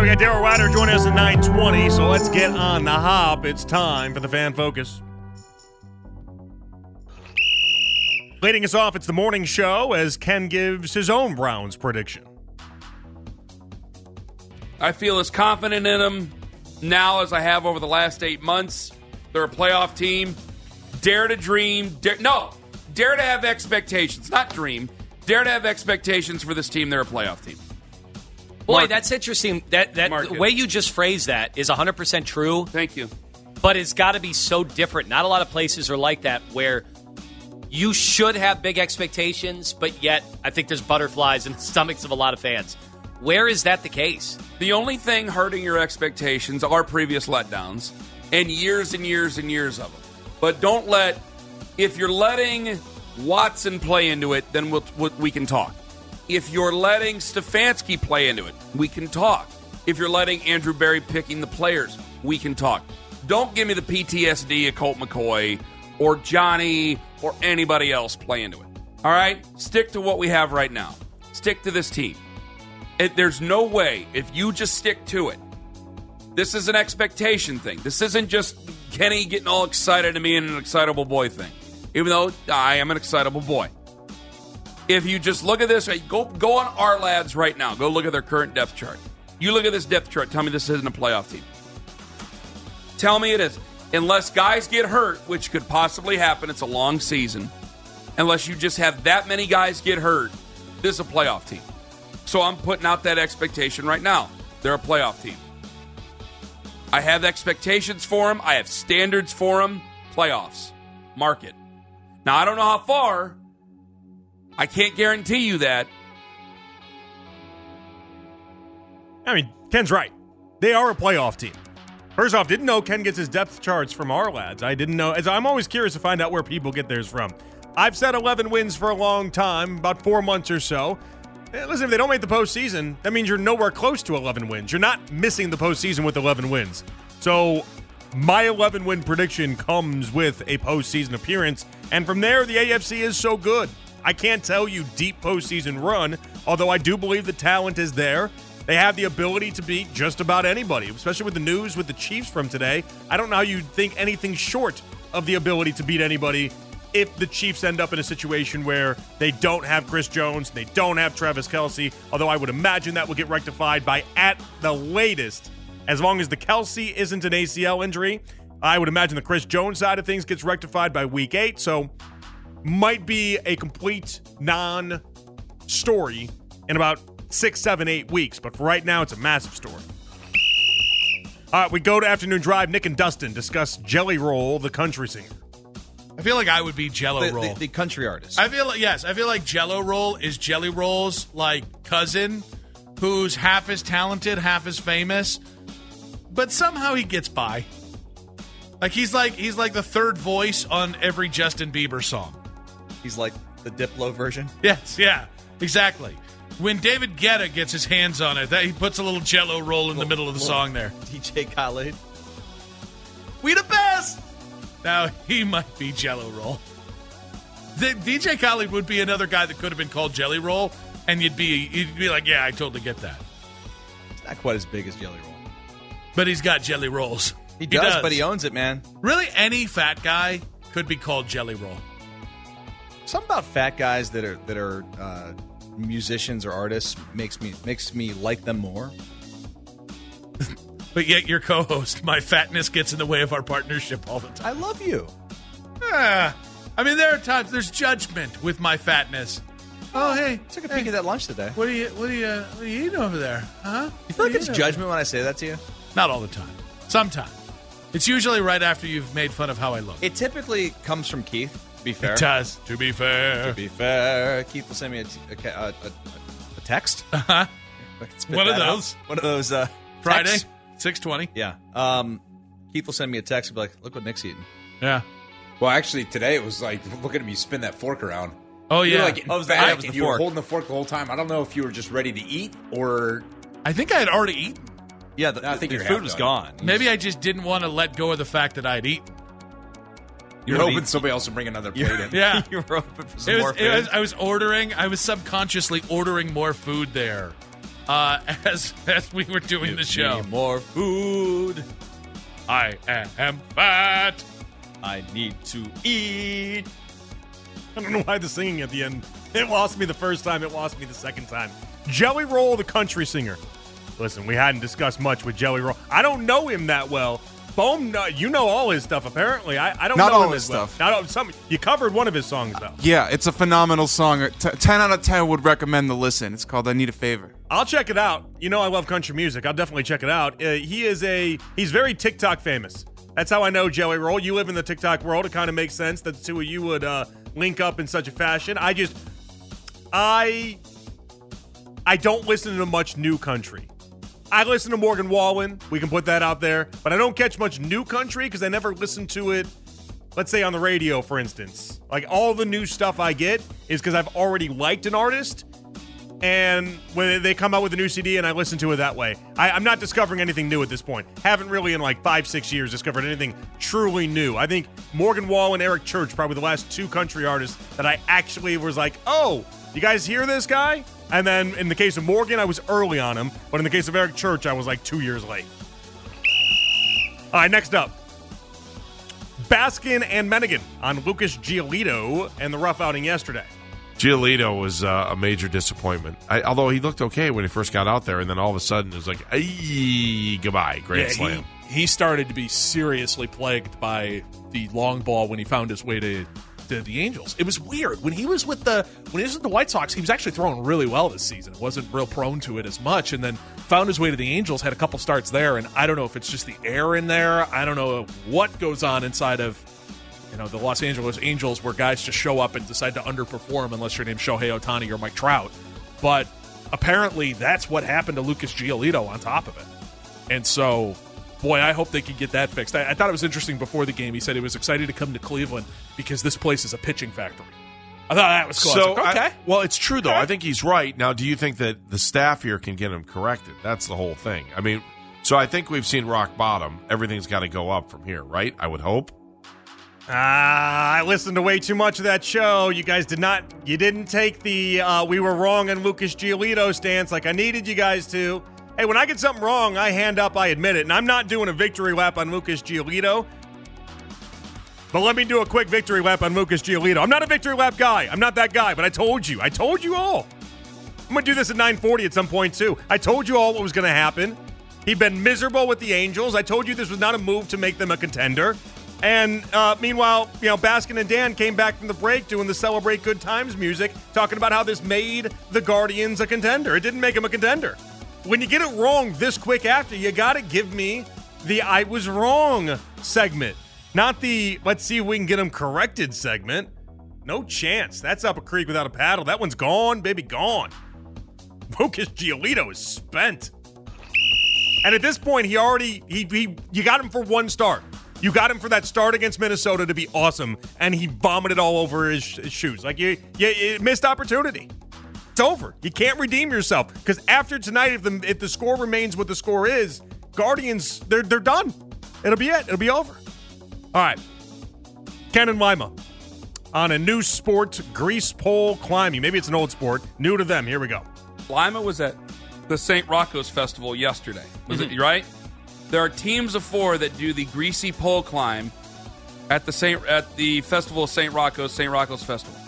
right, we got Daryl Ruiter joining us at 920, so let's get on the hop. It's time for the fan focus. Leading us off, it's the morning show as Ken gives his own Browns prediction. I feel as confident in them now as I have over the last eight months. They're a playoff team. Dare to dream. Dare, no, dare to have expectations, not dream. Dare to have expectations for this team. They're a playoff team. Boy, Mark- that's interesting. That that the way you just phrased that is 100% true, Thank you. but it's got to be so different. Not a lot of places are like that where you should have big expectations, but yet I think there's butterflies in the stomachs of a lot of fans. Where is that the case? The only thing hurting your expectations are previous letdowns and years and years and years of them. But don't let, if you're letting Watson play into it, then we'll, we we can talk. If you're letting Stefanski play into it, we can talk. If you're letting Andrew Berry picking the players, we can talk. Don't give me the PTSD of Colt McCoy or Johnny or anybody else play into it. All right? Stick to what we have right now. Stick to this team. It, there's no way if you just stick to it. This is an expectation thing. This isn't just Kenny getting all excited to me and an excitable boy thing. Even though I am an excitable boy. If you just look at this, go go on Ourlads right now. Go look at their current depth chart. You look at this depth chart. Tell me this isn't a playoff team. Tell me it is. Unless guys get hurt, which could possibly happen, it's a long season. Unless you just have that many guys get hurt, this is a playoff team. So I'm putting out that expectation right now. They're a playoff team. I have expectations for them. I have standards for them. Playoffs. Market. Now, I don't know how far. I can't guarantee you that. I mean, Ken's right. They are a playoff team. First off, didn't know Ken gets his depth charts from Ourlads. I didn't know. As I'm always curious to find out where people get theirs from. I've said 11 wins for a long time, about four months or so. Eh, Listen, if they don't make the postseason, that means you're nowhere close to 11 wins. You're not missing the postseason with 11 wins. So, my 11 win prediction comes with a postseason appearance, and from there, the AFC is so good. I can't tell you deep postseason run, although I do believe the talent is there. They have the ability to beat just about anybody, especially with the news with the Chiefs from today. I don't know how you'd think anything short of the ability to beat anybody if the Chiefs end up in a situation where they don't have Chris Jones, they don't have Travis Kelce, although I would imagine that will get rectified by at the latest. As long as the Kelce isn't an ACL injury, I would imagine the Chris Jones side of things gets rectified by week eight. So might be a complete non story in about six, seven, eight weeks. But for right now, it's a massive story. All right, we go to afternoon drive. Nick and Dustin discuss Jelly Roll, the country singer. I feel like I would be Jello The, Roll. the, the country artist. I feel like yes, I feel like Jello Roll is Jelly Roll's like cousin, who's half as talented, half as famous, but somehow he gets by. Like he's like he's like the third voice on every Justin Bieber song. He's like the Diplo version. Yes, yeah, exactly. When David Guetta gets his hands on it, that he puts a little Jello roll in the middle of the song there. DJ Khaled. We the best. Now he might be Jello Roll. The, DJ Khaled would be another guy that could have been called Jelly Roll, and you'd be you'd be like, yeah, I totally get that. It's not quite as big as Jelly Roll. But he's got jelly rolls. He does, but he owns it, man. really any fat guy could be called Jelly Roll. Something about fat guys that are that are uh, musicians or artists makes me makes me like them more. But yet your co-host, my fatness gets in the way of our partnership all the time. I love you. Ah, I mean, there are times there's judgment with my fatness. Oh, hey, Took a peek at that lunch today. what are you what are you what are you eating over there? Huh? You feel like What it's judgment when I say that to you? Not all the time. Sometimes. It's usually right after you've made fun of how I look. It typically comes from Keith. To be fair, It does. To be fair. to be fair, Keith will send me a, a, a, a, a text. Uh-huh. I can spit One of that out. those. One of those. Uh, Friday, 620. Yeah. Um, Keith will send me a text and be like, "Look what Nick's eating." Yeah. Well, actually, today it was like, look at him, you spin that fork around. Oh, You were yeah. like in Oh, it was the- back, that was the and you were holding the fork the whole time. I don't know if you were just ready to eat or I think I had already eaten. Yeah, the, No, I think the you're food was done. gone. Maybe I just didn't want to let go of the fact that I'd eaten. You're hoping somebody else will bring another plate in. Yeah. you were open for some It more food. was, I was ordering, I was subconsciously ordering more food there. uh, as as we were doing the show. more food. I am fat. I need to eat. I don't know why the singing at the end. It lost me the first time. It lost me the second time. Jelly Roll, the country singer. Listen, we hadn't discussed much with Jelly Roll. I don't know him that well. Bohm, you know all his stuff apparently. I, I don't Not know all his well. stuff. Not all, some, you covered one of his songs though. Yeah, it's a phenomenal song. T- 10 out of 10 would recommend the listen. It's called I Need a Favor. I'll check it out. You know I love country music. I'll definitely check it out. Uh, he is a he's very TikTok famous. That's how I know Joey Roll. You live in the TikTok world. It kind of makes sense that the two of you would uh, link up in such a fashion. I just I I don't listen to much new country. I listen to Morgan Wallen. We can put that out there, but I don't catch much new country because I never listen to it. Let's say on the radio, for instance. Like all the new stuff I get is because I've already liked an artist, and when they come out with a new CD and I listen to it that way. I, I'm not discovering anything new at this point. Haven't really in like five, six years discovered anything truly new. I think Morgan Wall and Eric Church probably the last two country artists that I actually was like, oh, you guys hear this guy? And then in the case of Morgan, I was early on him, but in the case of Eric Church, I was like two years late. All right, next up. Baskin and Mennigan on Lucas Giolito and the rough outing yesterday. Giolito was uh, a major disappointment. I, although he looked okay when he first got out there, and then all of a sudden it was like, goodbye, grand Yeah, slam." He, he started to be seriously plagued by the long ball when he found his way to, to the Angels. It was weird when he was with the when he was with the White Sox. He was actually throwing really well this season. wasn't real prone to it as much, and then found his way to the Angels. Had a couple starts there, and I don't know if it's just the air in there. I don't know what goes on inside of you know the Los Angeles Angels, where guys just show up and decide to underperform unless your name's Shohei Ohtani or Mike Trout. But apparently, that's what happened to Lucas Giolito on top of it. And so, boy, I hope they can get that fixed. I, I thought it was interesting before the game. He said he was excited to come to Cleveland because this place is a pitching factory. I thought that was cool. I was So, like, I- okay. well, it's true though. I think he's right. Now, do you think that the staff here can get him corrected? That's the whole thing. I mean, so I think we've seen rock bottom. Everything's got to go up from here, right? I would hope. Ah, I listened to way too much of that show. You guys did not, you didn't take the uh, we were wrong on Lucas Giolito stance like I needed you guys to. Hey, when I get something wrong, I hand up, I admit it. And I'm not doing a victory lap on Lucas Giolito. But let me do a quick victory lap on Lucas Giolito. I'm not a victory lap guy. I'm not that guy, but I told you. I told you all. I'm going to do this at 940 at some point, too. I told you all what was going to happen. He'd been miserable with the Angels. I told you this was not a move to make them a contender. And uh, meanwhile, you know, Baskin and Dan came back from the break doing the Celebrate Good Times music, talking about how this made the Guardians a contender. It didn't make them a contender. When you get it wrong this quick after, you got to give me the I was wrong segment, not the let's see if we can get them corrected segment. No chance. That's up a creek without a paddle. That one's gone, baby, gone. Lucas Giolito is spent. And at this point, he already he, he you got him for one start. You got him for that start against Minnesota to be awesome, and he vomited all over his, his shoes. Like you, you, you missed opportunity. It's over. You can't redeem yourself because after tonight, if the if the score remains what the score is, Guardians they're they're done. It'll be it. It'll be over. All right, Ken and Lima on a new sport, grease pole climbing. Maybe it's an old sport, new to them. Here we go. Lima was at the St. Rocco's Festival yesterday. Was Mm-hmm. it right? There are teams of four that do the greasy pole climb at the Saint at the Festival of St. Rocco's, St. Rocco's Festival.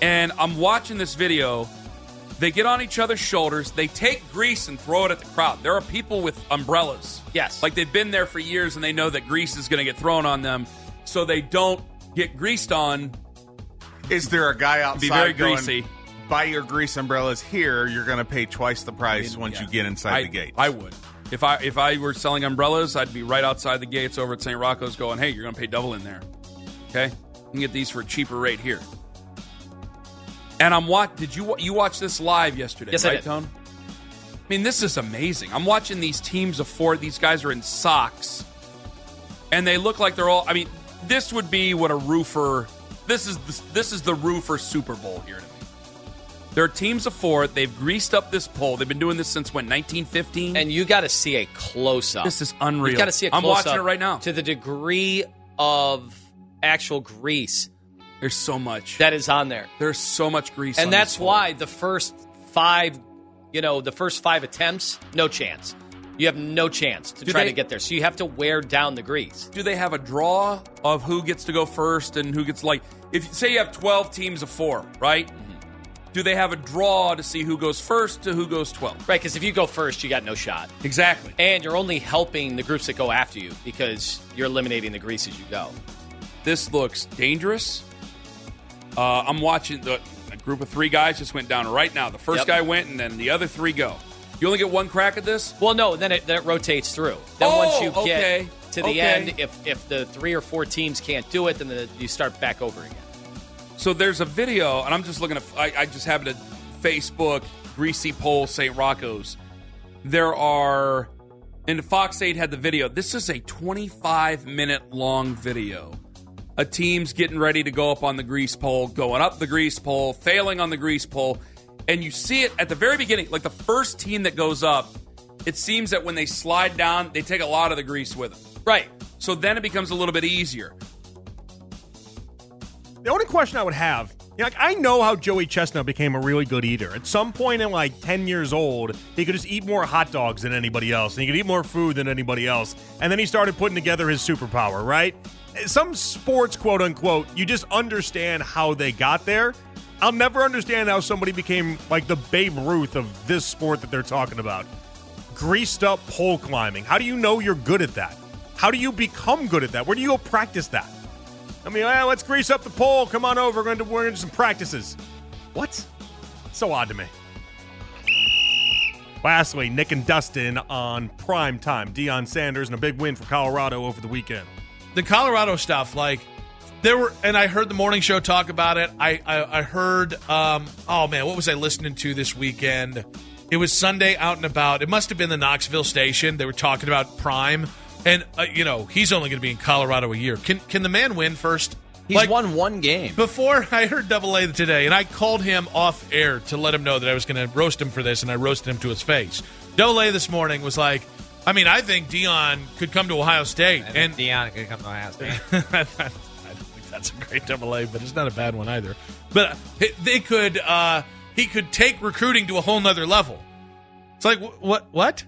And I'm watching this video. They get on each other's shoulders. They take grease and throw it at the crowd. There are people with umbrellas. Yes. Like they've been there for years and they know that grease is going to get thrown on them, so they don't get greased on. Is there a guy outside Be very going, greasy. buy your grease umbrellas here? You're going to pay twice the price once Yeah. you get inside I, the gate. I would. If I if I were selling umbrellas, I'd be right outside the gates over at St. Rocco's going, hey, you're going to pay double in there. Okay? You can get these for a cheaper rate here. And I'm what did you you watch this live yesterday, Yes, I did. Tone? I mean, this is amazing. I'm watching these teams of four. These guys are in socks, and they look like they're all. I mean, this would be what a roofer. This is the, this is the roofer Super Bowl here to me. There are teams of four. They've greased up this pole. They've been doing this since when 1915. And you got to see a close up. This is unreal. You got to see a I'm watching it right now. to the degree of actual grease There's so much. that is on there. There's so much grease, and that's why the first five you know, the first five attempts, no chance. You have no chance to Do try they- to get there. So you have to wear down the grease. Do they have a draw of who gets to go first and who gets like if say you have 12 teams of 4, right? Mm-hmm. Do they have a draw to see who goes first to who goes 12? Right, because if you go first, you got no shot. Exactly. And you're only helping the groups that go after you because you're eliminating the grease as you go. This looks dangerous. Uh, I'm watching the a group of 3 guys just went down right now. The first Yep. guy went and then the other 3 go. You only get one crack at this? Well, no, then it, then it rotates through. Then Oh, once you okay. get to the Okay. end, if if the three or four teams can't do it, then the, you start back over again. So there's a video, and I'm just looking at. I, I just happened to Facebook Greasy Pole St. Rocco's. There are, and Fox 8 had the video. This is a 25 minute long video. A team's getting ready to go up on the grease pole, going up the grease pole, failing on the grease pole, and you see it at the very beginning. Like the first team that goes up, it seems that when they slide down, they take a lot of the grease with them. Right. So then it becomes a little bit easier. The only question I would have, you know, like I know how Joey Chestnut became a really good eater. At some point in like 10 years old, he could just eat more hot dogs than anybody else, and he could eat more food than anybody else. And then he started putting together his superpower, right? Some sports, quote unquote, you just understand how they got there. I'll never understand how somebody became like the Babe Ruth of this sport that they're talking about. Greased up pole climbing. How do you know you're good at that? How do you become good at that? Where do you go practice that? I mean, well, let's grease up the pole. Come on over. We're going to do some practices. What? So odd to me. Lastly, Nick and Dustin on prime time. Deion Sanders and a big win for Colorado over the weekend. the Colorado stuff, like there were, and I heard the morning show talk about it. I I, I heard, um, oh man, what was I listening to this weekend? It was Sunday out and about. It must have been the Knoxville station. They were talking about Prime, and uh, you know he's only going to be in Colorado a year. Can can the man win first? He's Like, won one game. Before I heard Double A today, and I called him off air to let him know that I was going to roast him for this, and I roasted him to his face. Double A this morning was like, I mean, I think Deion could come to Ohio State, and Deion could come to Ohio State. I don't think that's a great double A, but it's not a bad one either. But uh, they could, uh, he could take recruiting to a whole nother level. It's like wh- what? What?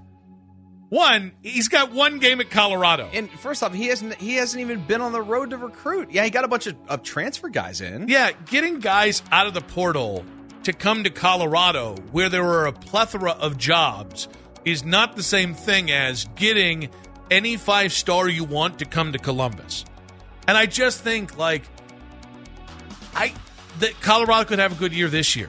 One, he's got one game at Colorado. And first off, he hasn't he hasn't even been on the road to recruit. Yeah, he got a bunch of, of transfer guys in. Yeah, getting guys out of the portal to come to Colorado, where there were a plethora of jobs, is not the same thing as getting any five star you want to come to Columbus. And I just think like I that Colorado could have a good year this year.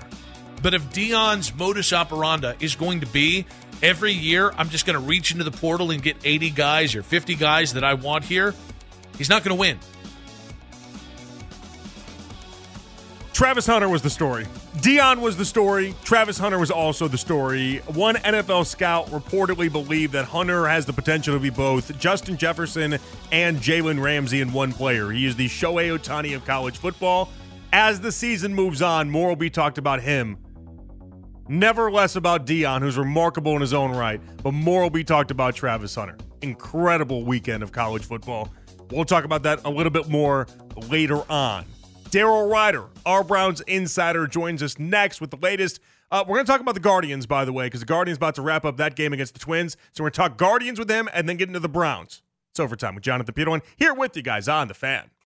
But if Deion's modus operandi is going to be every year, I'm just going to reach into the portal and get 80 guys or 50 guys that I want here, he's not going to win. Travis Hunter was the story. Deion was the story. Travis Hunter was also the story. One NFL scout reportedly believed that Hunter has the potential to be both Justin Jefferson and Jalen Ramsey in one player. He is the Shohei Ohtani of college football. As the season moves on, more will be talked about him. Never less about Deion, who's remarkable in his own right, but more will be talked about Travis Hunter. Incredible weekend of college football. We'll talk about that a little bit more later on. Daryl Ruiter, our Browns insider, joins us next with the latest. Uh, we're going to talk about the Guardians, by the way, because the Guardians about to wrap up that game against the Twins. So we're going to talk Guardians with him and then get into the Browns. It's overtime with Jonathan Peterlin here with you guys on the fan.